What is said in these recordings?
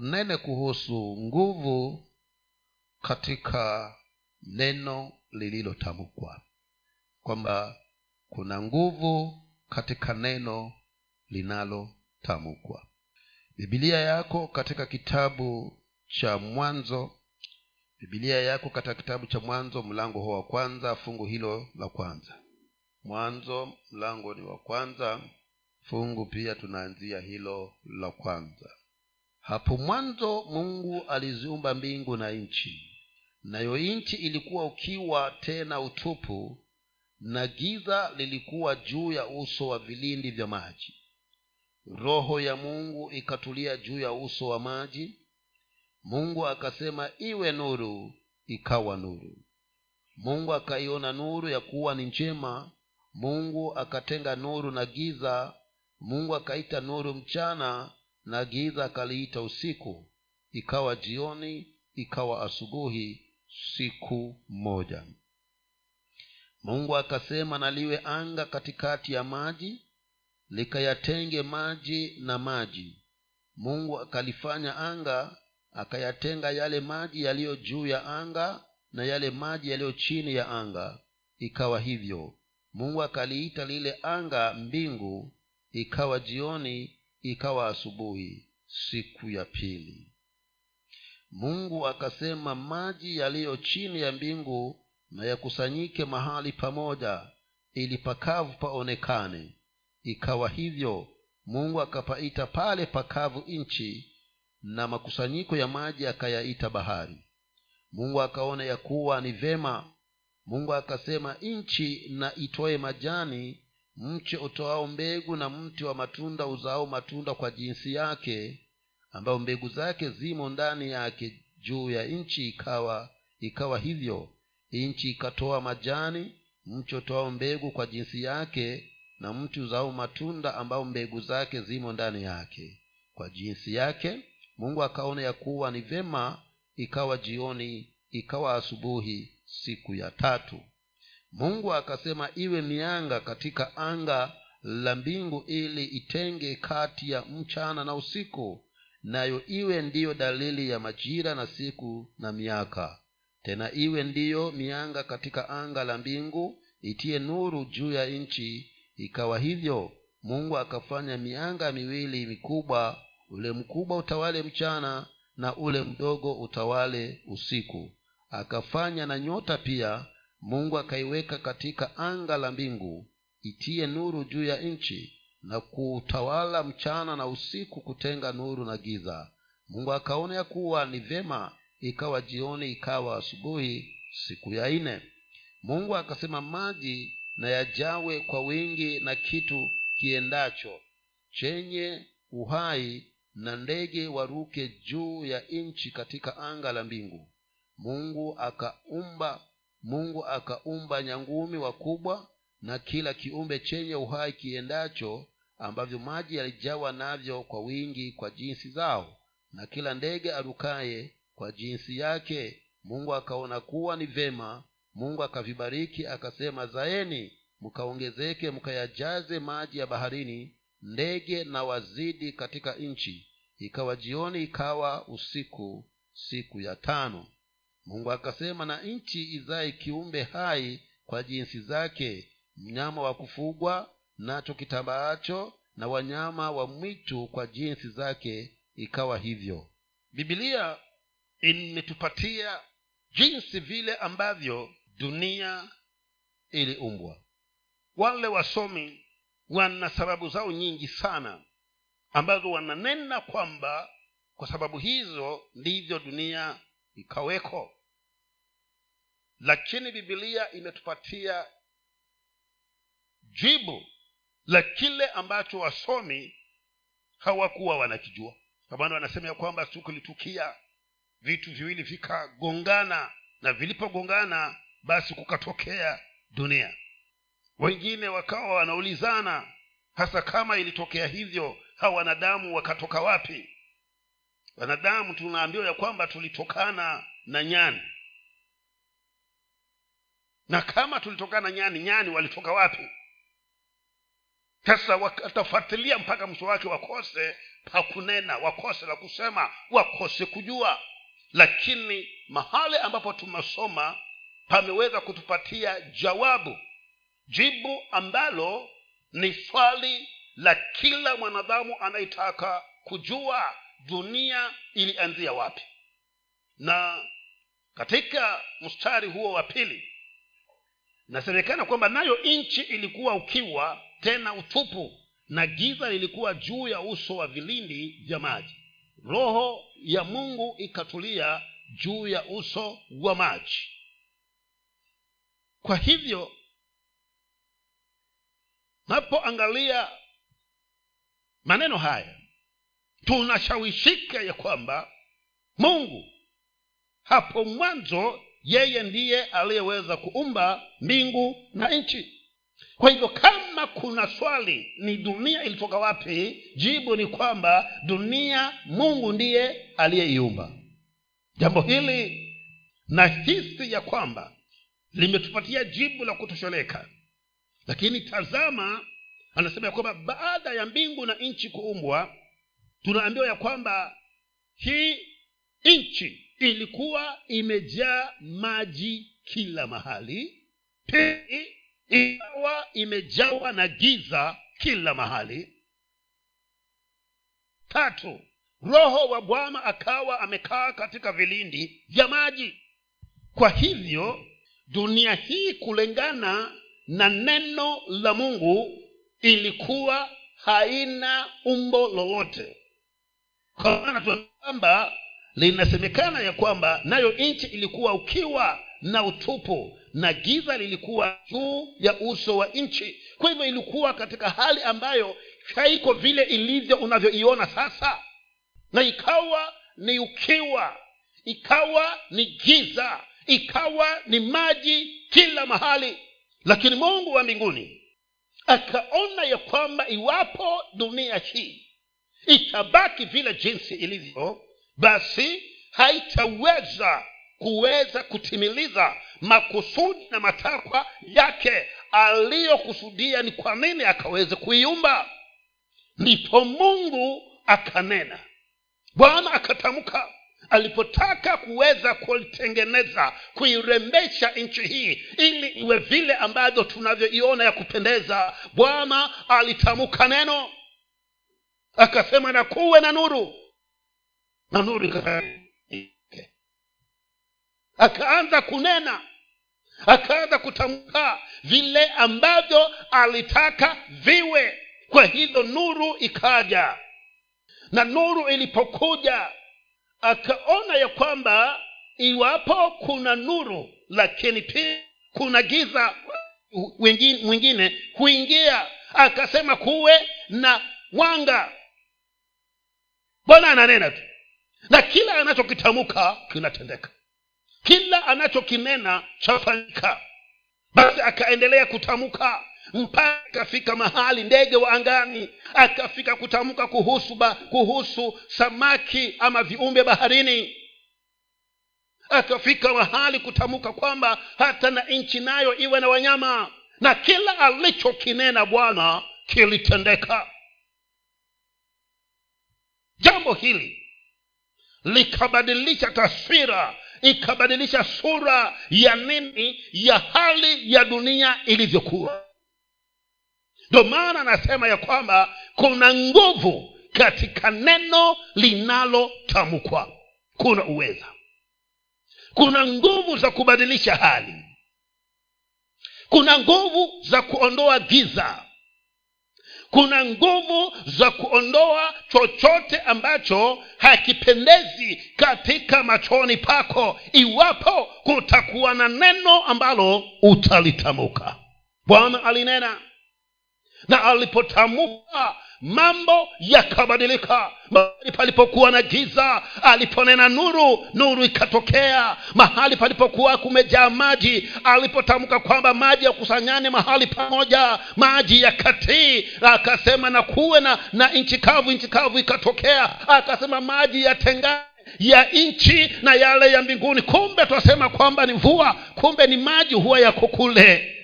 nene kuhusu nguvu katika neno lililotamkwa. Kwamba kuna nguvu katika neno linalotamkwa. Bibilia yako katika kitabu cha mwanzo bibilia yako katika kitabu cha mwanzo mlango huo wa kwanza fungu hilo la kwanza. Mwanzo mlango ni wa kwanza fungu pia tunaanzia hilo la kwanza hapo mwanzo mungu aliziumba mbingu na nchi. Nayo nchi ilikuwa ukiwa tena utupu na giza lilikuwa juu ya uso wa vilindi vya maji. Roho ya mungu ikatulia juu ya uso wa maji. Mungu akasema iwe nuru ikawa nuru. Mungu akaiona nuru ya kuwa ni njema. Mungu akatenga nuru na giza. Mungu akaita nuru mchana na giza kaliita usiku ikawa jioni ikawa asubuhi siku moja. Mungu akasema naliwe anga katikati ya maji likayatenge maji na maji. Mungu akalifanya anga akayatenga yale maji yaliyo juu ya anga na yale maji yaliyo chini ya anga. Ikawa hivyo. Mungu akaliita lile anga mbingu ikawa jioni ikawa asubuhi siku ya pili. Mungu akasema maji yaliyo chini ya mbingu na yakusanyike mahali pamoja ili pakavu paonekane. Ikawa hivyo mungu akapaita pale pakavu nchi na makusanyiko ya maji akayaita bahari. Mungu akaona ya kuwa ni vema. Mungu akasema nchi na itoe majani mche utoao mbegu na mti wa matunda uzao matunda kwa jinsi yake ambayo mbegu zake zimo ndani yake juu ya nchi ikawa ikawa hivyo. Nchi ikatoa majani mche utoao mbegu kwa jinsi yake na mti uzao matunda ambao mbegu zake zimo ndani yake. Kwa jinsi yake mungu akaona ya kuwa ni vema ikawa jioni ikawa asubuhi siku ya tatu mungu akasema iwe mianga katika anga la mbingu ili itenge kati ya mchana na usiku nayo iwe ndiyo dalili ya majira na siku na miaka. Tena iwe ndiyo mianga katika anga la mbingu itie nuru juu ya nchi. Ikawa hivyo mungu akafanya mianga miwili mikubwa ule mkubwa utawale mchana na ule mdogo utawale usiku. Akafanya na nyota pia mungu akaiweka katika anga la mbingu itie nuru juu ya nchi na kuutawala mchana na usiku kutenga nuru na giza. Mungu akaona ya kuwa ni vyema ikawa jioni ikawa asubuhi siku ya nne. Mungu akasema maji na yajawe kwa wingi na kitu kiendacho chenye uhai na ndege waruke juu ya nchi katika anga la mbingu. Mungu akaumba mungu akaumba nyangumi wakubwa na kila kiumbe chenye uhai kiendacho ambavyo maji yalijawa navyo kwa wingi kwa jinsi zao na kila ndege arukaye kwa jinsi yake. Mungu akaona kuwa ni vema mungu akavibariki akasema zaeni mkaongezeke mkayajaze maji ya baharini ndege na wazidi katika nchi. Ikawa jioni ikawa usiku siku ya tano mungu akasema na nchi izae kiumbe hai kwa jinsi zake mnyama wa kufugwa nacho kitambaacho na wanyama wa mwitu kwa jinsi zake ikawa hivyo. Bibilia imetupatia jinsi vile ambavyo dunia iliumbwa. Wale wasomi wana sababu zao nyingi sana ambazo wananena kwamba kwa sababu hizo ndivyo dunia ikaweko lakini bibilia imetupatia jibu la kile ambacho wasomi hawakuwa wanakijua. Kwa wanasema ya kwamba sikulitukia vitu viwili vikagongana na vilipogongana basi kukatokea dunia. Wengine wakawa wanaulizana hasa kama ilitokea hivyo hawa wanadamu wakatoka wapi? Wanadamu tunaambiwa ya kwamba tulitokana na nyani na kama tulitokana nyani nyani walitoka wapi? Sasa watafuatilia mpaka mwisho wake wakose pakunena wakose la kusema wakose kujua. Lakini mahali ambapo tumesoma pameweza kutupatia jawabu. Jibu ambalo ni swali la kila mwanadamu anayetaka kujua dunia ilianzia wapi. Na katika mstari huo wa pili nasemekana kwamba nayo nchi ilikuwa ukiwa tena utupu na giza lilikuwa juu ya uso wa vilindi vya maji. Roho ya mungu ikatulia juu ya uso wa maji. Kwa hivyo napoangalia maneno haya tunashawishika ya kwamba mungu hapo mwanzo yeye ndiye aliyeweza kuumba mbingu na nchi. Kwa hivyo kama kuna swali ni dunia ilitoka wapi? Jibu ni kwamba dunia mungu ndiye aliyeiumba. Jambo hili na hisi ya kwamba limetupatia jibu la kutosheleka. Lakini tazama anasema ya kwamba baada ya mbingu na nchi kuumbwa tunaambiwa ya kwamba hii nchi ilikuwa imejaa maji kila mahali. Pili ikawa imejawa na giza kila mahali. Tatu roho wa bwana akawa amekaa katika vilindi vya maji. Kwa hivyo dunia hii kulingana na neno la mungu ilikuwa haina umbo lolote. Kwa maana kwamba linasemekana ya kwamba nayo nchi ilikuwa ukiwa na utupu na giza lilikuwa juu ya uso wa nchi. Kwa hivyo ilikuwa katika hali ambayo haiko vile ilivyo unavyoiona sasa. Na ikawa ni ukiwa ikawa ni giza ikawa ni maji kila mahali. Lakini mungu wa mbinguni akaona ya kwamba iwapo dunia hii itabaki vile jinsi ilivyo basi haitaweza kuweza kutimiliza makusudi na matakwa yake aliyokusudia ni kwa nini akaweze kuiumba. Ndipo mungu akanena. Bwana akatamka alipotaka kuweza kuitengeneza kuirembesha nchi hii ili iwe vile ambavyo tunavyoiona ya kupendeza bwana alitamka neno. Akasema na kuwe na nuru na nuru akaanza kunena akaanza kutamka vile ambavyo alitaka viwe. Kwa hivyo nuru ikaja na nuru ilipokuja akaona ya kwamba iwapo kuna nuru lakini pia kuna giza mwingine kuingia akasema kuwe na mwanga. Bwana ananena tu na kila anachokitamka kinatendeka. Kila anachokinena chafanyika. Basi akaendelea kutamka mpaka akafika mahali ndege wa angani akafika kutamka kuhusu ba, kuhusu samaki ama viumbe baharini. Akafika mahali kutamka kwamba hata na nchi nayo iwe na wanyama. Na kila alichokinena bwana kilitendeka. Jambo hili likabadilisha taswira ikabadilisha sura ya nini ya hali ya dunia ilivyokuwa. Ndio maana anasema ya kwamba kuna nguvu katika neno linalotamkwa. Kuna uweza. Kuna nguvu za kubadilisha hali. Kuna nguvu za kuondoa giza kuna nguvu za kuondoa chochote ambacho hakipendezi katika machoni pako. Iwapo kutakuwa na neno ambalo utalitamuka bwana alinena. Na alipotamka mambo yakabadilika. Mahali palipokuwa na giza aliponena nuru nuru ikatokea. Mahali palipokuwa kumejaa maji alipotamka kwamba maji yakusanyane mahali pamoja maji yakatii. Akasema na kuwe na, na nchi kavu nchi kavu ikatokea. Akasema maji yatengane ya nchi na yale ya mbinguni. Kumbe twasema kwamba ni mvua kumbe ni maji huwa yako kule.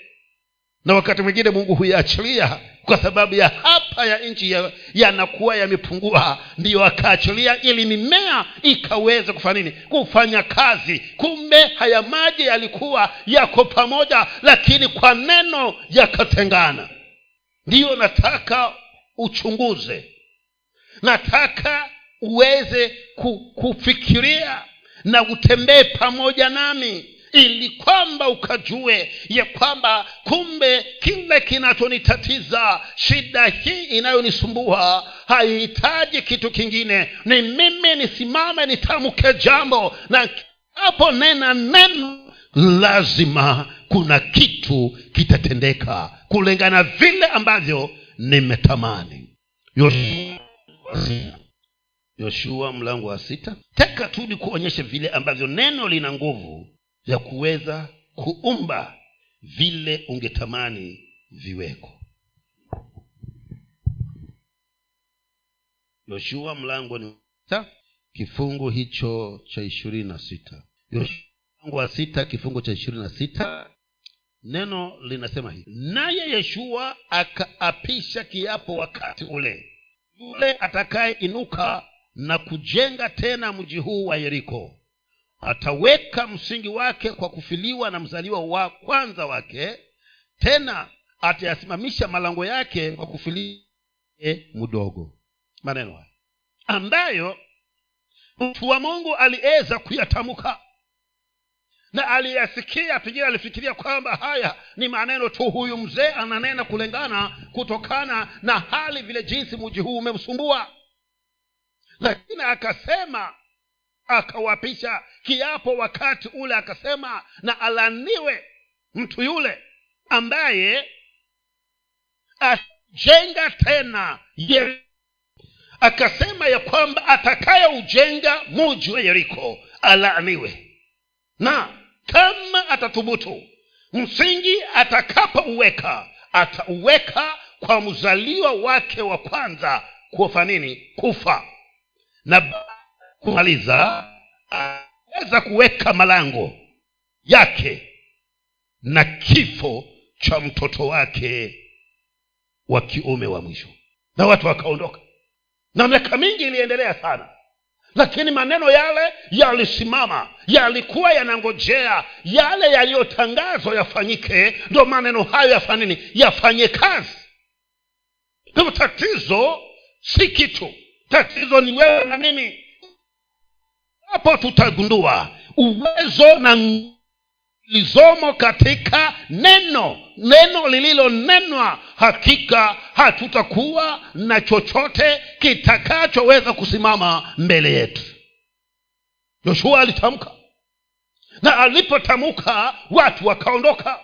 Na wakati mwingine mungu huyaachilia kwa sababu ya hapa ya nchi yanakuwa ya yamepungua. Ndiyo akaachilia ili mimea ikaweze kufanya nini? Kufanya kazi. Kumbe haya maji yalikuwa yako pamoja lakini kwa neno yakatengana. Ndiyo nataka uchunguze. Nataka uweze kufikiria na utembee pamoja nami ili kwamba ukajue ya kwamba kumbe kile kinachonitatiza shida hii inayonisumbua haihitaji kitu kingine. Ni mimi nisimame nitamke jambo na hapo nena neno lazima kuna kitu kitatendeka kulingana vile ambavyo nimetamani. Yoshua, mlango wa sita. Taka tu ni kuonyesha vile ambavyo neno lina nguvu ya kuweza kuumba vile ungetamani viweko. Yoshua mlango ni kifungu hicho cha ishirini na sita. Mlango wa sita kifungu cha ishirini na sita. Neno linasema hivi. Naye yeshua akaapisha kiapo wakati ule. Yule atakayeinuka na kujenga tena mji huu wa yeriko ataweka msingi wake kwa kufiliwa na mzaliwa wa kwanza wake tena atayasimamisha malango yake kwa kufilia mdogo. Maneno haya ambayo mtu wa mungu aliweza kuyatamka na aliyasikia pengine alifikiria kwamba haya ni maneno tu huyu mzee ananena kulingana kutokana na hali vile jinsi mji huu umemsumbua. Lakini akasema akawapisha kiapo wakati ule akasema na alaniwe mtu yule ambaye ajenga tena akasema ya kwamba atakayeujenga muji wa yeriko alaaniwe na kama atathubutu msingi atakapouweka atauweka kwa mzaliwa wake wa kwanza kufa nini? Kufa. Na kumaliza aweza kuweka malango yake na kifo cha mtoto wake wa kiume wa mwisho. Na watu wakaondoka. Na miaka mingi iliendelea sana. Lakini maneno yale yalisimama yalikuwa yanangojea yale yaliyotangazwa yafanyike. Ndo maneno hayo yafanye nini? Yafanye kazi. Hivyo tatizo si kitu. Tatizo ni wewe na mimi hapo tutagundua uwezo na lizomo katika neno neno lililonenwa hakika hatutakuwa na chochote kitakachoweza kusimama mbele yetu. Yoshua alitamka. Na alipotamka watu wakaondoka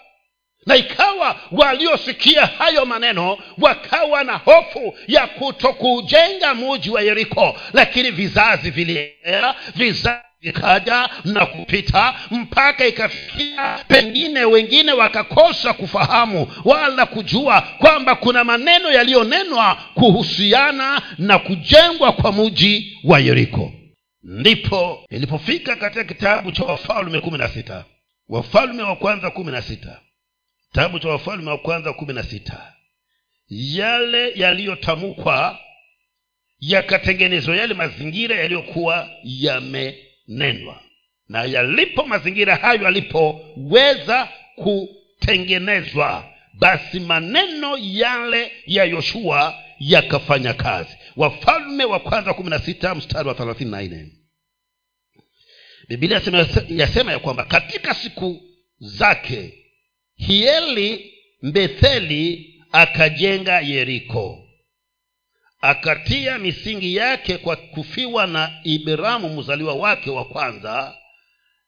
na ikawa waliosikia hayo maneno wakawa na hofu ya kutokujenga muji wa yeriko. Lakini vizazi viliendelea vizazi vikaja na kupita mpaka ikafikia pengine wengine wakakosa kufahamu wala kujua kwamba kuna maneno yaliyonenwa kuhusiana na kujengwa kwa muji wa yeriko. Ndipo ilipofika katika kitabu cha wafalme kumi na sita. Wafalme wa kwanza kumi na sita kitabu cha wafalme wa kwanza kumi na sita. Yale yaliyotamkwa yakatengenezwa yale mazingira yaliyokuwa yamenenwa. Na yalipo mazingira hayo yalipoweza kutengenezwa basi maneno yale ya yoshua yakafanya kazi. Wafalme wa kwanza kumi na sita mstari wa thelathini na nne. Bibilia yasema ya kwamba katika siku zake hieli betheli akajenga yeriko. Akatia misingi yake kwa kufiwa na ibramu mzaliwa wake wa kwanza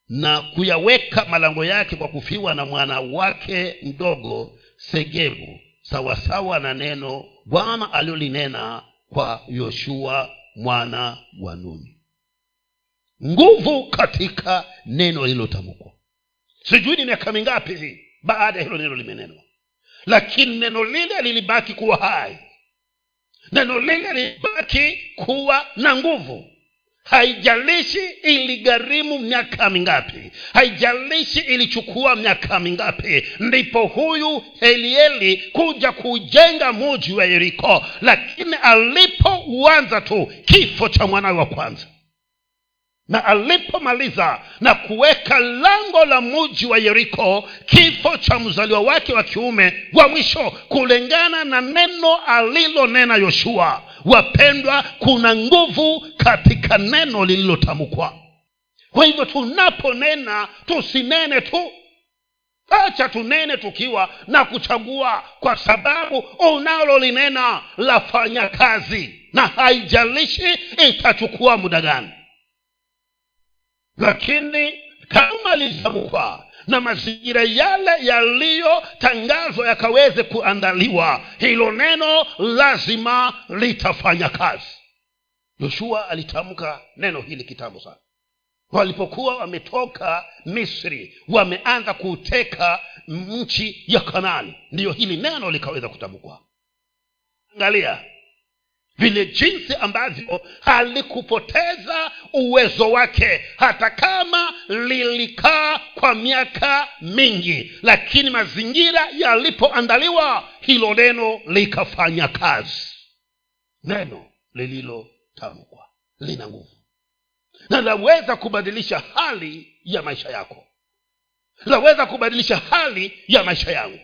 na kuyaweka malango yake kwa kufiwa na mwana wake mdogo segebu sawasawa na neno bwana aliyolinena kwa yoshua mwana wa nuni. Nguvu katika neno lililotamkwa sijui ni miaka mingapi hii baada ya hilo neno limenenwa. Lakini neno lile lilibaki kuwa hai. Neno lile lilibaki kuwa na nguvu. Haijalishi iligharimu miaka mingapi. Haijalishi ilichukua miaka mingapi. Ndipo huyu elieli kuja kujenga muji wa yeriko. Lakini alipouanza tu kifo cha mwanawe wa kwanza na alipomaliza na kuweka lango la muji wa yeriko kifo cha mzaliwa wake wa kiume wa mwisho kulingana na neno alilonena yoshua wapendwa kuna nguvu katika neno lililotamkwa. Kwa hivyo tunaponena tusinene tu. Acha tunene tukiwa na kuchagua kwa sababu unalolinena lafanya kazi na haijalishi itachukua muda gani lakini kama litamkwa na mazingira yale yaliyotangazwa yakaweze kuandaliwa hilo neno lazima litafanya kazi. Yoshua alitamka neno hili kitambo sana. Walipokuwa wametoka misri wameanza kuteka nchi ya kanani. Ndiyo hili neno likaweza kutamkwa. Angalia vile jinsi ambavyo halikupoteza uwezo wake hata kama lilikaa kwa miaka mingi. Lakini mazingira yalipoandaliwa hilo neno likafanya kazi. Neno lililotamkwa lina nguvu. Na laweza kubadilisha hali ya maisha yako. Laweza kubadilisha hali ya maisha yangu.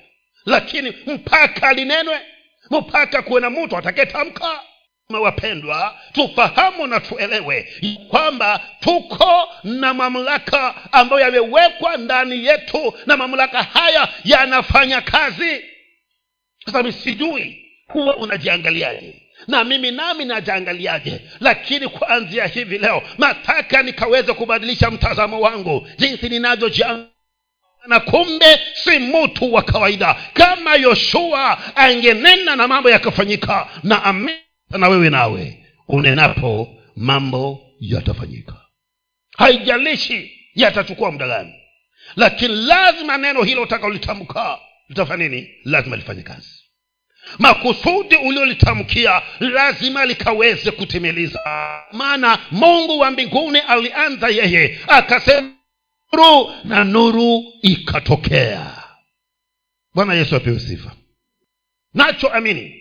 Lakini mpaka linenwe mpaka kuwe na mtu atakayetamka wapendwa tufahamu na tuelewe kwamba tuko na mamlaka ambayo yamewekwa ndani yetu na mamlaka haya yanafanya kazi. Sasa sijui huwa unajiangaliaje na mimi nami najiangaliaje lakini kuanzia hivi leo nataka nikaweze kubadilisha mtazamo wangu jinsi ninavyojiangalia na kumbe si mtu wa kawaida. Kama yoshua angenena na mambo yakafanyika na amina na wewe nawe unenapo mambo yatafanyika. Haijalishi yatachukua muda gani lakini lazima neno hilo utakalolitamka litafanya nini? Lazima lifanye kazi. Makusudi uliolitamkia lazima likaweze kutimiliza. Maana mungu wa mbinguni alianza yeye akasema nuru na nuru ikatokea. Bwana yesu apewe sifa. Nacho amini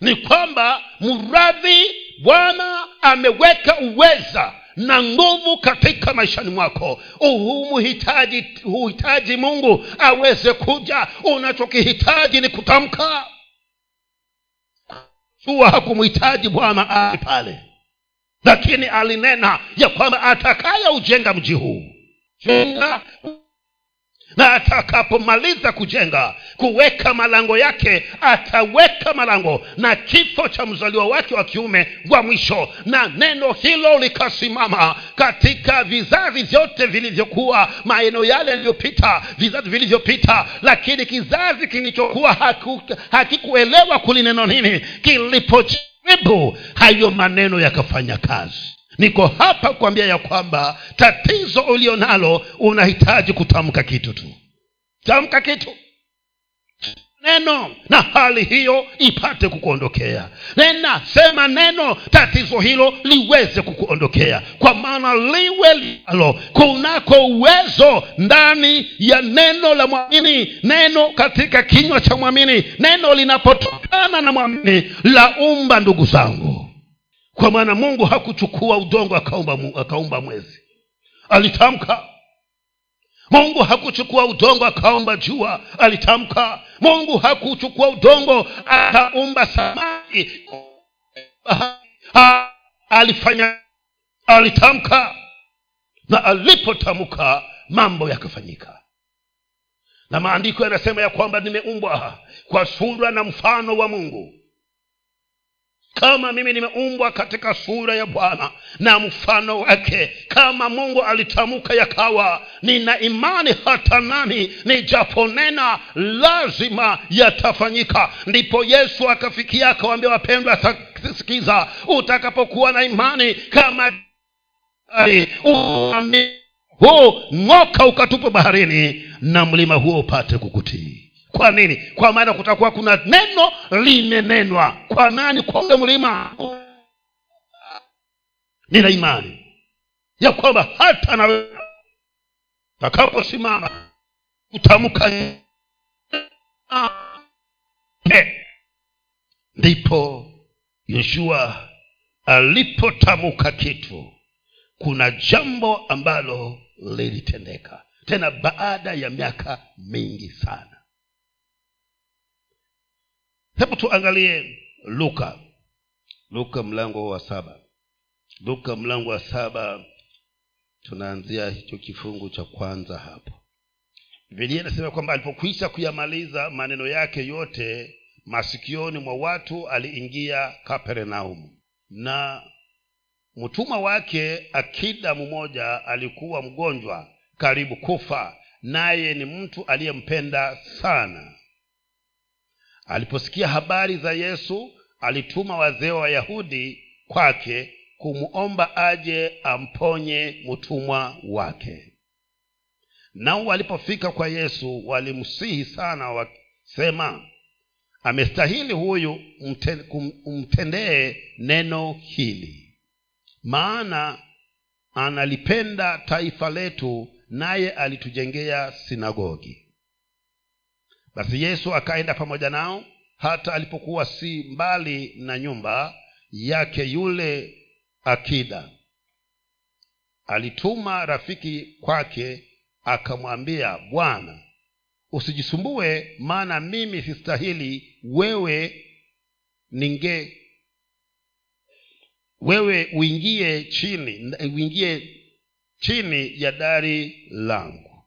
ni kwamba mradhi bwana ameweka uweza na nguvu katika maishani mwako. Humhitaji huhitaji mungu aweze kuja. Unachokihitaji ni kutamka. Huwa hakumhitaji bwana ali pale. Lakini alinena ya kwamba atakaya ujenga mji huu. Jenga na atakapomaliza kujenga kuweka malango yake ataweka malango na kifo cha mzaliwa wake wa kiume wa mwisho. Na neno hilo likasimama katika vizazi vyote vilivyokuwa maeneo yale yaliyopita vizazi vilivyopita. Lakini kizazi kilichokuwa hakikuelewa kulineno nini kilipojaribu hayo maneno yakafanya kazi niko hapa kuambia ya kwamba tatizo ulio nalo unahitaji kutamka kitu tu. Tamka kitu. Neno. Na hali hiyo ipate kukuondokea. Nena sema neno tatizo hilo liweze kukuondokea. Kwa maana liwe lialo kunako uwezo ndani ya neno la mwamini neno katika kinywa cha mwamini neno linapotokana na mwamini laumba ndugu zangu kwa maana mungu hakuchukua udongo akaumba, akaumba mwezi. Alitamka. Mungu hakuchukua udongo akaumba jua. Alitamka. Mungu hakuchukua udongo akaumba samai alifanya. Alitamka. Na alipotamka mambo yakafanyika. Na maandiko yanasema ya kwamba nimeumbwa kwa sura na mfano wa mungu kama mimi nimeumbwa katika sura ya bwana na mfano wake kama mungu alitamka yakawa nina imani hata nani nijaponena lazima yatafanyika. Ndipo yesu akafikia akawambia wapendwa sikiza utakapokuwa na imani kama huu ng'oka ukatupa baharini na mlima huo upate kukutii kwa nini? Kwa maana kutakuwa kuna neno limenenwa. Kwa nani? Kwa ule mlima. Nina imani ya kwamba hata nawe takaposimama kutamka ndipo yoshua alipotamka kitu kuna jambo ambalo lilitendeka. Tena baada ya miaka mingi sana hebu tuangalie luka. Luka mlango wa saba. Luka mlango wa saba. Tunaanzia hicho kifungu cha kwanza hapo. Bibilia inasema kwamba alipokwisha kuyamaliza maneno yake yote masikioni mwa watu aliingia kapernaumu. Na mtumwa wake akida mmoja alikuwa mgonjwa karibu kufa naye ni mtu aliyempenda sana aliposikia habari za yesu alituma wazee wa wayahudi kwake kumwomba aje amponye mtumwa wake. Nao walipofika kwa yesu walimsihi sana wakisema amestahili huyu umtendee neno hili. Maana analipenda taifa letu naye alitujengea sinagogi basi yesu akaenda pamoja nao hata alipokuwa si mbali na nyumba yake yule akida. Alituma rafiki kwake akamwambia bwana usijisumbue maana mimi sistahili wewe ninge wewe uingie chini uingie chini ya dari langu.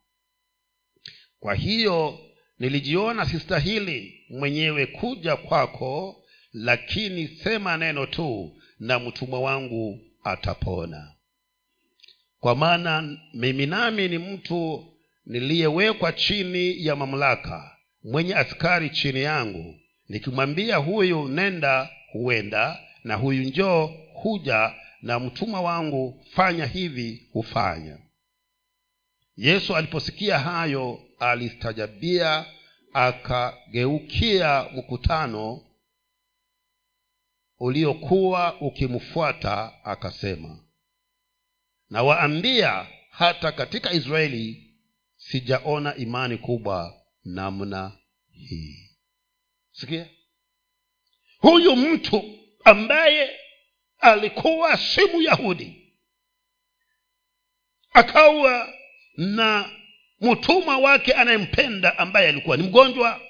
Kwa hiyo nilijiona sistahili mwenyewe kuja kwako lakini sema neno tu na mtumwa wangu atapona. Kwa maana mimi nami ni mtu niliyewekwa chini ya mamlaka mwenye askari chini yangu. Nikimwambia huyu nenda huenda na huyu njoo huja na mtumwa wangu fanya hivi hufanya. Yesu aliposikia hayo alistajabia akageukia mkutano uliokuwa ukimfuata akasema nawaambia hata katika israeli sijaona imani kubwa namna hii. Sikia? Huyu mtu ambaye alikuwa si myahudi akawa na mtumwa wake anayempenda ambaye alikuwa ni mgonjwa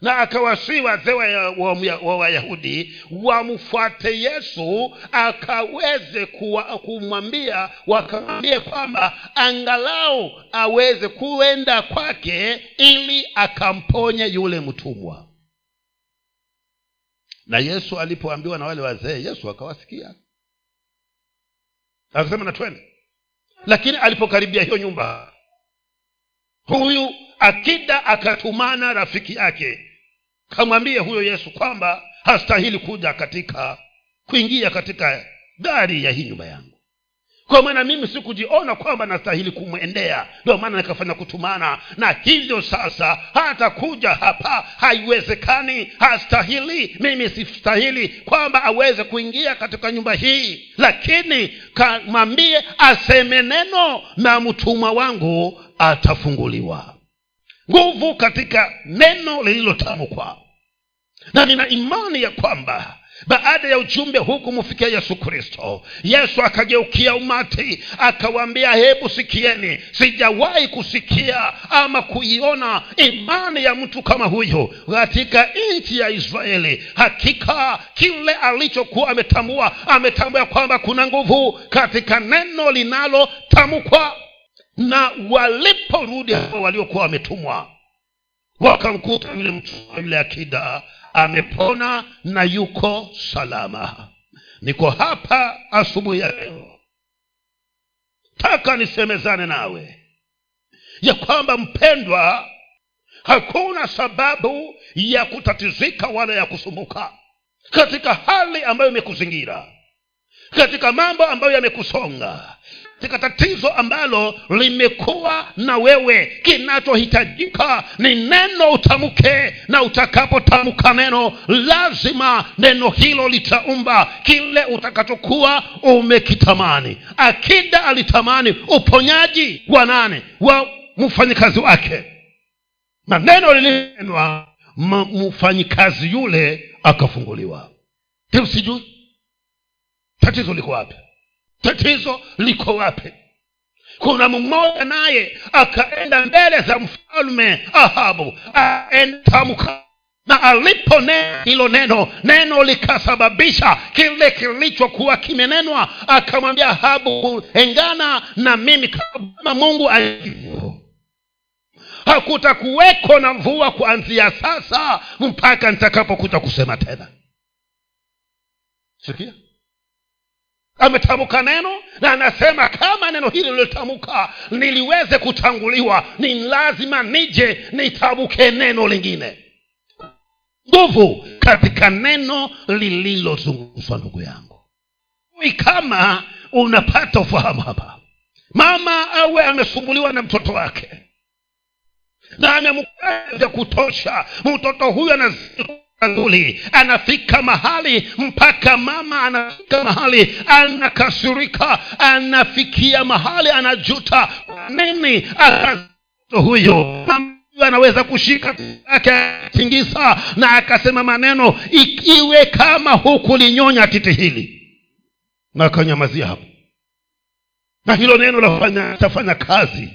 na akawasii wazee wa- wa wa wayahudi wamfuate yesu akaweze kuwa- kumwambia wakamwambie kwamba angalau aweze kuenda kwake ili akamponye yule mtumwa. Na yesu alipoambiwa na wale wazee yesu akawasikia. Akasema na twende. Lakini alipokaribia hiyo nyumba huyu akida akatumana rafiki yake kamwambie huyo yesu kwamba hastahili kuja katika kuingia katika dari ya hii nyumba yangu. Kwa maana mimi sikujiona kwamba nastahili kumwendea ndio maana nikafanya kutumana na hivyo sasa hata kuja hapa haiwezekani hastahili. Mimi sistahili kwamba aweze kuingia katika nyumba hii lakini kamwambie aseme neno na mtumwa wangu atafunguliwa. Nguvu katika neno lililotamkwa. Na nina imani ya kwamba baada ya ujumbe huu kumfikia yesu kristo yesu akageukia umati akawaambia hebu sikieni sijawahi kusikia ama kuiona imani ya mtu kama huyu katika nchi ya israeli. Hakika kile alichokuwa ametambua ametambua kwamba kuna nguvu katika neno linalotamkwa na waliporudi hao waliokuwa wametumwa wakamkuta yule mtumwa yule akida amepona na yuko salama. Niko hapa asubuhi ya leo. Taka nisemezane nawe ya kwamba mpendwa hakuna sababu ya kutatizika wala ya kusumbuka katika hali ambayo imekuzingira katika mambo ambayo yamekusonga katika tatizo ambalo limekuwa na wewe kinachohitajika ni neno utamke na utakapotamka neno lazima neno hilo litaumba. Kile utakachokuwa umekitamani. Akida alitamani uponyaji wa nane wa mfanyikazi wake. Na neno lilinenwa mfanyikazi yule akafunguliwa. Sijui. Tatizo liko wapi tatizo liko wapi? Kuna mmoja naye akaenda mbele za mfalme ahabu aentamka na aliponena hilo neno neno likasababisha kile kilichokuwa kimenenwa. Akamwambia ahabu engana na mimi kama mungu alivyo. Hakutakuweko na mvua kuanzia sasa mpaka nitakapokuja kusema tena. Sikia ametamka neno na anasema kama neno hili lilotamka niliweze kutanguliwa ni lazima nije nitamke neno lingine. Nguvu katika neno lililozungumzwa ndugu yangu. Kama unapata ufahamu hapa. Mama awe amesumbuliwa na mtoto wake na amemkaa vya kutosha mtoto huyu anazuli anafika mahali mpaka mama anafika mahali anakasirika anafikia mahali anajuta nini huyo. Anaweza kushika akatingisa na akasema maneno iwe kama huku linyonya titi hili. Na akanyamazia hapo. Na hilo neno lafanya tafanya kazi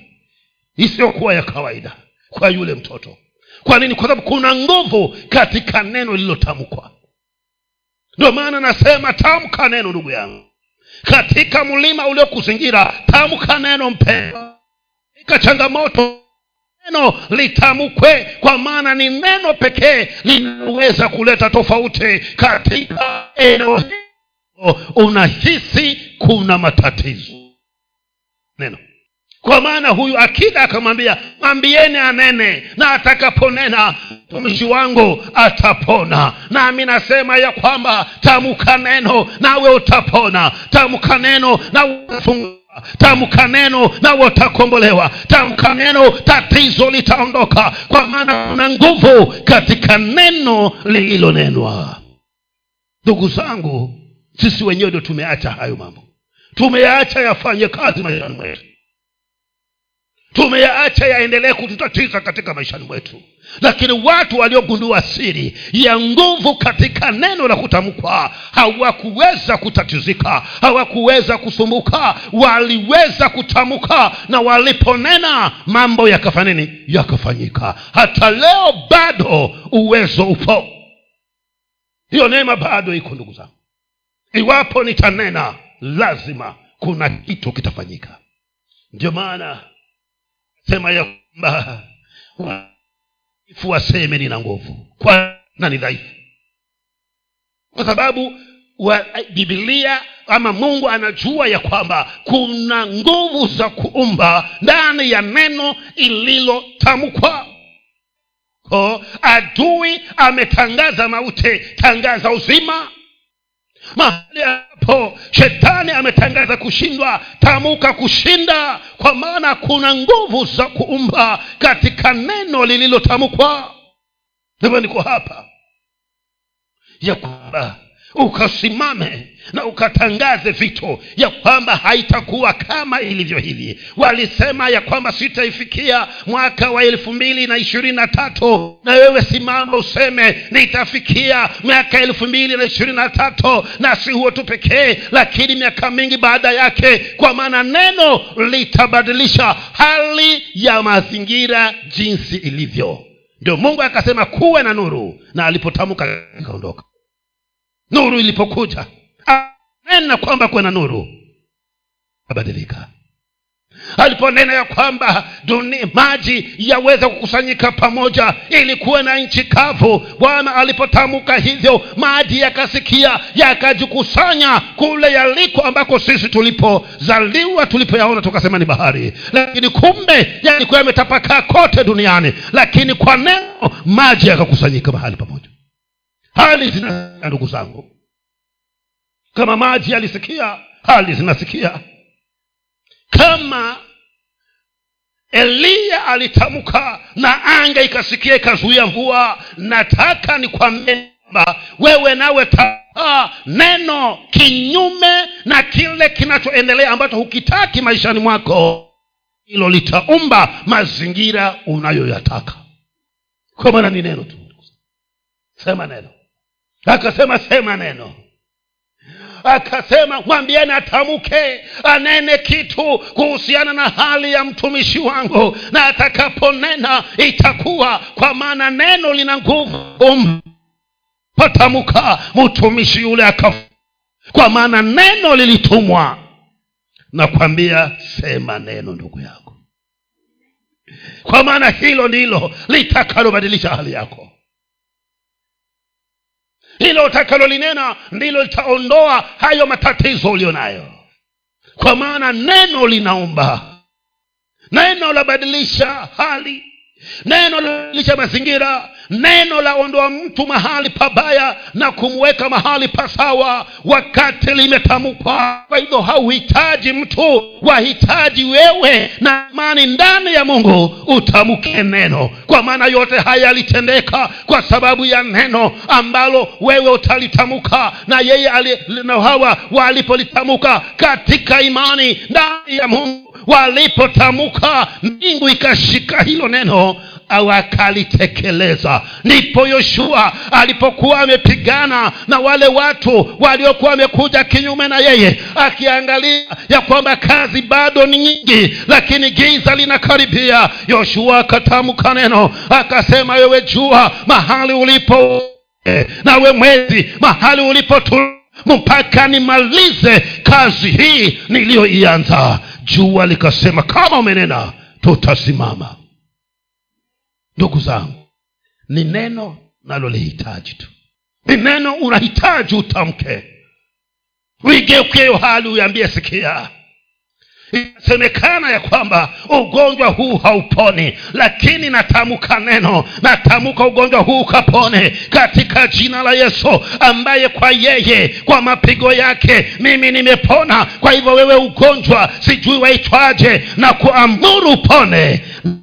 isiyokuwa ya kawaida kwa yule mtoto kwa nini? Kwa sababu kuna nguvu katika neno lililotamkwa. Ndio maana nasema tamka neno ndugu yangu. Katika mlima uliokuzingira tamka neno mpendwa. Katika changamoto neno litamkwe kwa maana ni neno pekee linaweza kuleta tofauti katika eneo hilo. Unahisi kuna matatizo. Neno kwa maana huyu akida akamwambia mwambieni anene na atakaponena mtumishi wangu atapona. Nami nasema ya kwamba tamka neno nawe utapona. Tamka neno nawe tamka neno nawe utakombolewa. Tamka neno tatizo litaondoka. Kwa maana kuna nguvu katika neno lililonenwa. Ndugu zangu sisi wenyewe ndio tumeacha hayo mambo. Tumeyaacha yafanye kazi maishani mwetu tumeyaacha yaendelee kututatiza katika maishani mwetu. Lakini watu waliogundua siri ya nguvu katika neno la kutamkwa hawakuweza kutatizika hawakuweza kusumbuka. Waliweza kutamka na waliponena mambo yakafanya nini? Yakafanyika. Hata leo bado uwezo upo. Hiyo neema bado iko ndugu zangu. Iwapo nitanena lazima kuna kitu kitafanyika. Ndio maana sema ya kwamba dhaifu waseme nina nguvu. Kwa ni dhaifu. Kwa sababu wa bibilia ama mungu anajua ya kwamba kuna nguvu za kuumba ndani ya neno ililotamkwa. Adui ametangaza mauti tangaza uzima mahali hapo shetani ametangaza kushindwa. Tamuka kushinda kwa maana kuna nguvu za kuumba katika neno lililotamkwa. Hivyo niko hapa. Ya kwamba ukasimame na ukatangaze vito ya kwamba haitakuwa kama ilivyo hivi. Walisema ya kwamba sitaifikia mwaka wa elfu mbili na ishirini na tatu. Na wewe simama useme nitafikia miaka elfu mbili na ishirini na tatu. Na si huo tu pekee lakini miaka mingi baada yake kwa maana neno litabadilisha hali ya mazingira jinsi ilivyo. Ndio mungu akasema kuwe na nuru. Na alipotamka ikaondoka nuru ilipokuja. Nena kwamba kuwe na nuru. Abadilika. Aliponena ya kwamba duni, maji yaweza kukusanyika pamoja ili kuwe na nchi kavu bwana alipotamka hivyo maji yakasikia yakajikusanya kule yaliko ambako sisi tulipozaliwa tulipoyaona tukasema ni bahari. Lakini kumbe yalikuwa yametapakaa kote duniani. Lakini kwa neno maji yakakusanyika mahali pamoja hali zina ndugu zangu. Kama maji yalisikia hali zinasikia. Kama eliya alitamka na anga ikasikia ikazuia mvua nataka nikwambie kwamba wewe nawe tamka neno kinyume na kile kinachoendelea ambacho hukitaki maishani mwako. Hilo litaumba mazingira unayoyataka. Kwa maana ni neno tu sema neno akasema sema neno. Akasema mwambieni atamke anene kitu kuhusiana na hali ya mtumishi wangu na atakaponena itakuwa kwa maana neno lina nguvu. Patamka mtumishi yule akaf kwa maana neno lilitumwa. Nakwambia sema neno ndugu yako. Kwa maana hilo ndilo litakalobadilisha hali yako hilo utakalolinena ndilo litaondoa hayo matatizo ulio nayo kwa maana neno linaomba neno labadilisha hali neno lalisha mazingira neno la ondoa mtu mahali pabaya na kumweka mahali pasawa wakati limetamkwa kwa hivyo hauhitaji mtu wahitaji wewe na imani ndani ya mungu utamke neno. Kwa maana yote haya yalitendeka kwa sababu ya neno ambalo wewe utalitamka na yeye ali, na walipolitamka katika imani ndani ya mungu walipotamka mbingu ikashika hilo neno wakalitekeleza ndipo yoshua alipokuwa amepigana na wale watu waliokuwa wamekuja kinyume na yeye akiangalia ya kwamba kazi bado ni nyingi lakini giza linakaribia. Yoshua akatamka neno akasema wewe jua mahali ulipo nawe mwezi mahali ulipo tu mpaka nimalize kazi hii niliyoianza jua likasema kama umenena tutasimama. Ndugu zangu ni neno nalolihitaji tu. Ni neno unahitaji utamke. Uigeukeyo hali uiambie sikia inasemekana ya kwamba ugonjwa huu hauponi lakini natamka neno natamka ugonjwa huu ukapone katika jina la yesu ambaye kwa yeye kwa mapigo yake mimi nimepona. Kwa hivyo wewe ugonjwa sijui waitwaje na kuamuru upone.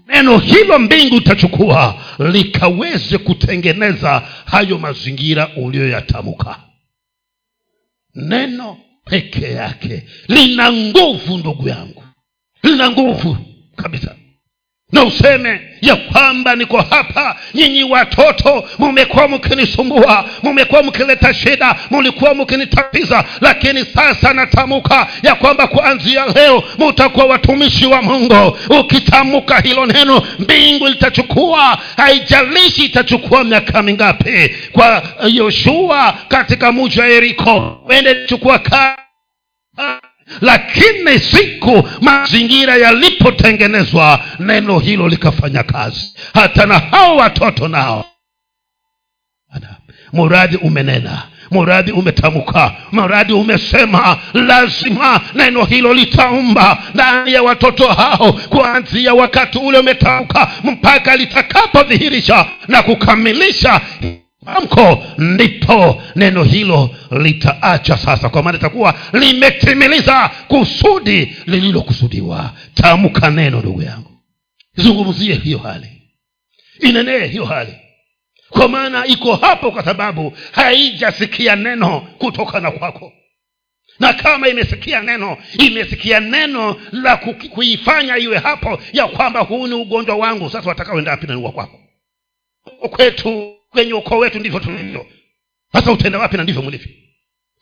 Neno hilo mbingu itachukua likaweze kutengeneza hayo mazingira uliyoyatamka. Neno peke yake. Lina nguvu ndugu yangu. Lina nguvu kabisa. Na useme ya kwamba niko hapa nyinyi watoto mumekuwa mkinisumbua mumekuwa mkileta shida mulikuwa mkinitatiza lakini sasa natamka ya kwamba kuanzia leo mutakuwa watumishi wa mungu. Ukitamka hilo neno mbingu litachukua haijalishi itachukua miaka mingapi. Kwa yoshua katika muji wa yeriko wende chukua ka lakini siku mazingira yalipotengenezwa neno hilo likafanya kazi. Hata na hao watoto nao. Muradi umenena muradi umetamka muradi umesema lazima neno hilo litaumba ndani ya watoto hao kuanzia wakati ule umetamka mpaka litakapodhihirisha na kukamilisha tamko ndipo neno hilo litaacha sasa kwa maana itakuwa limetimiliza kusudi lililokusudiwa. Tamka neno ndugu yangu. Zungumzie hiyo hali. Inenee hiyo hali. Kwa maana iko hapo kwa sababu haijasikia neno kutokana kwako. Na kama imesikia neno imesikia neno la kuifanya iwe hapo ya kwamba huu ni ugonjwa wangu sasa watakaoenda wapi na kwetu kwenye ukoo wetu ndivyo tulivyo. Sasa utaenda wapi na ndivyo mlivyo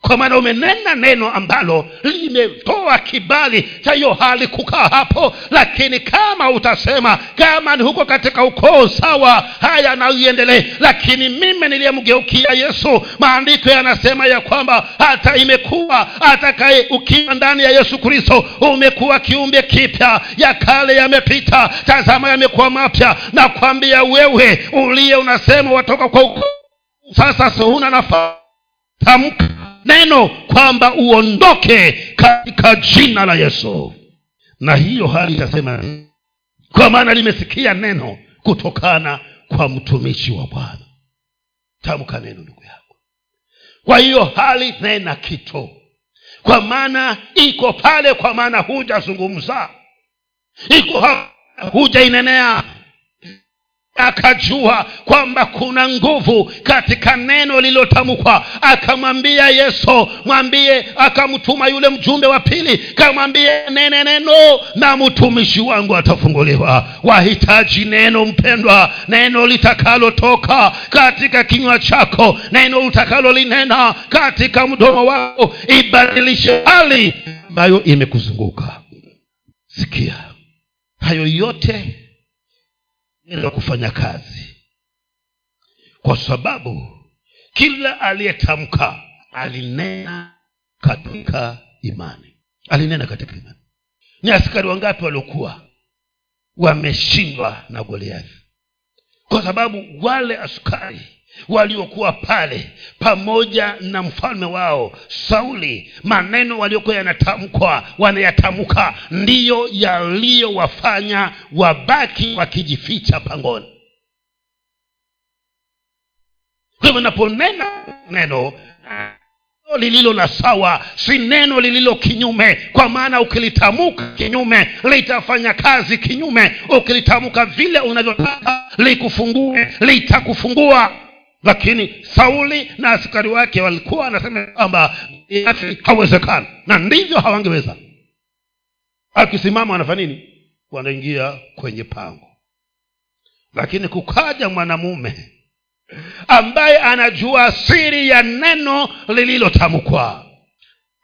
kwa maana umenena neno ambalo limetoa kibali cha hiyo hali kukaa hapo lakini kama utasema kama ni huko katika ukoo sawa haya naiendelee lakini mimi niliyemgeukia yesu maandiko yanasema ya kwamba hata imekuwa atakaye ukiwa ndani ya yesu kristo umekuwa kiumbe kipya. Ya kale yamepita tazama yamekuwa mapya. Na kwambia wewe uliye unasema watoka kwa ukoo sasa huna nafasi. Tamka neno kwamba uondoke katika jina la yesu. Na hiyo hali itasema kwa maana limesikia neno kutokana kwa mtumishi wa bwana. Tamka neno ndugu yako. Kwa hiyo hali nena kitu. Kwa maana iko pale kwa maana hujazungumza. Iko hujainenea akajua kwamba kuna nguvu katika neno lililotamkwa. Akamwambia yesu mwambie akamtuma yule mjumbe wa pili kamwambie nene neno na mtumishi wangu atafunguliwa. Wahitaji neno mpendwa neno litakalotoka katika kinywa chako neno litakalolinena katika mdomo wako ibadilishe hali ambayo imekuzunguka. Sikia hayo yote la kufanya kazi. Kwa sababu kila aliyetamka alinena katika imani. Alinena katika imani. Ni askari wangapi waliokuwa wameshindwa na goliathi kwa sababu wale askari waliokuwa pale pamoja na mfalme wao sauli. Maneno waliokuwa yanatamkwa wanayatamka ndiyo yaliyowafanya wabaki wakijificha pangoni. Kwa hivyo naponena neno lililo la sawa si neno lililo kinyume kwa maana ukilitamka kinyume litafanya kazi kinyume. Ukilitamka vile unavyotaka likufungue litakufungua lakini sauli na askari wake walikuwa wanasema kwamba hawezekani. Na ndivyo hawangeweza. Akisimama wanafanya nini? Wanaingia kwenye pango. Lakini kukaja mwanamume ambaye anajua siri ya neno lililotamkwa.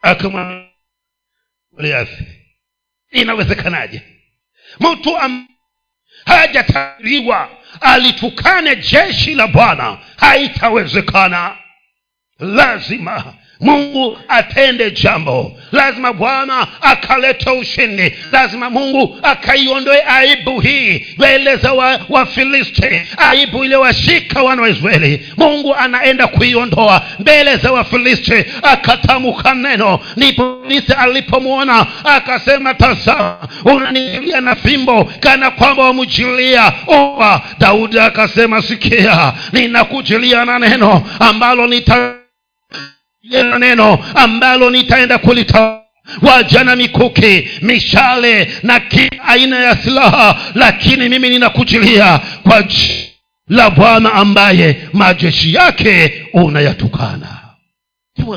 Akamwambia inawezekanaje? Mtu am hajatabiriwa alitukane jeshi la bwana. Haitawezekana. Lazima mungu atende jambo. Lazima bwana akaleta ushindi. Lazima mungu akaiondoe aibu hii. Mbele za wafilisti wa aibu iliyowashika wana wa israeli. Mungu anaenda kuiondoa. Mbele za wafilisti akatamuka neno. Ndipo filisti alipomwona akasema tazama unanilia na fimbo kana kwamba wamujilia oa. Daudi akasema sikia ninakujilia na neno ambalo nita neno ambalo nitaenda kulita waja na mikuki mishale na aina ya silaha lakini mimi ninakujilia kwa la bwana ambaye majeshi yake unayatukana. Hebu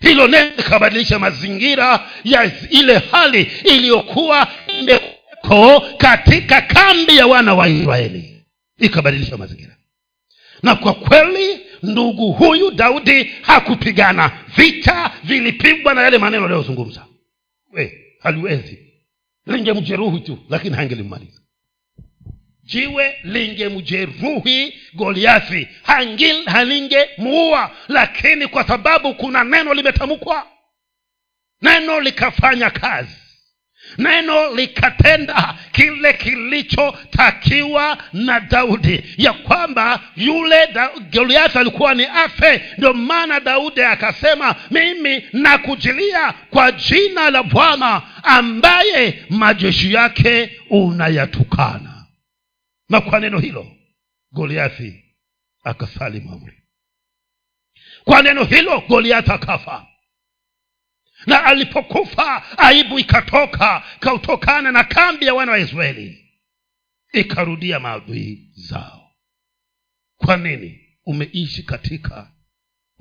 hilo neno likabadilisha mazingira ya ile hali iliyokuwa imeko katika kambi ya wana wa israeli. Ikabadilisha mazingira. Na kwa kweli ndugu huyu daudi hakupigana. Vita vilipigwa na yale maneno aliyozungumza. We haliwezi. Lingemjeruhi tu lakini hangelimmaliza jiwe lingemjeruhi goliathi halingemuua. Lakini kwa sababu kuna neno limetamkwa neno likafanya kazi neno likatenda kile kilichotakiwa na daudi ya kwamba yule da, goliathi alikuwa ni afe. Ndio maana daudi akasema mimi nakujilia kwa jina la bwana ambaye majeshi yake unayatukana. Na kwa neno hilo goliathi akasalimu amri kwa neno hilo goliathi akafa na alipokufa aibu ikatoka kautokana na kambi ya wana wa israeli. Ikarudia maadui zao. Kwa nini umeishi katika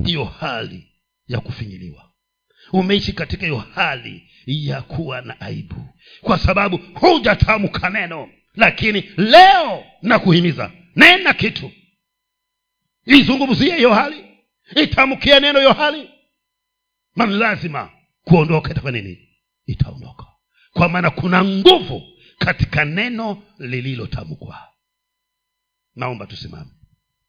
hiyo hali ya kufinyiliwa? Umeishi katika hiyo hali ya kuwa na aibu. Kwa sababu hujatamka neno lakini leo nakuhimiza nena kitu. Izungumzie hiyo hali. Itamkie neno hiyo hali. Man lazima kuondoka itakuwa nini? Itaondoka. Kwa maana kuna nguvu katika neno lililotamkwa. Naomba tusimame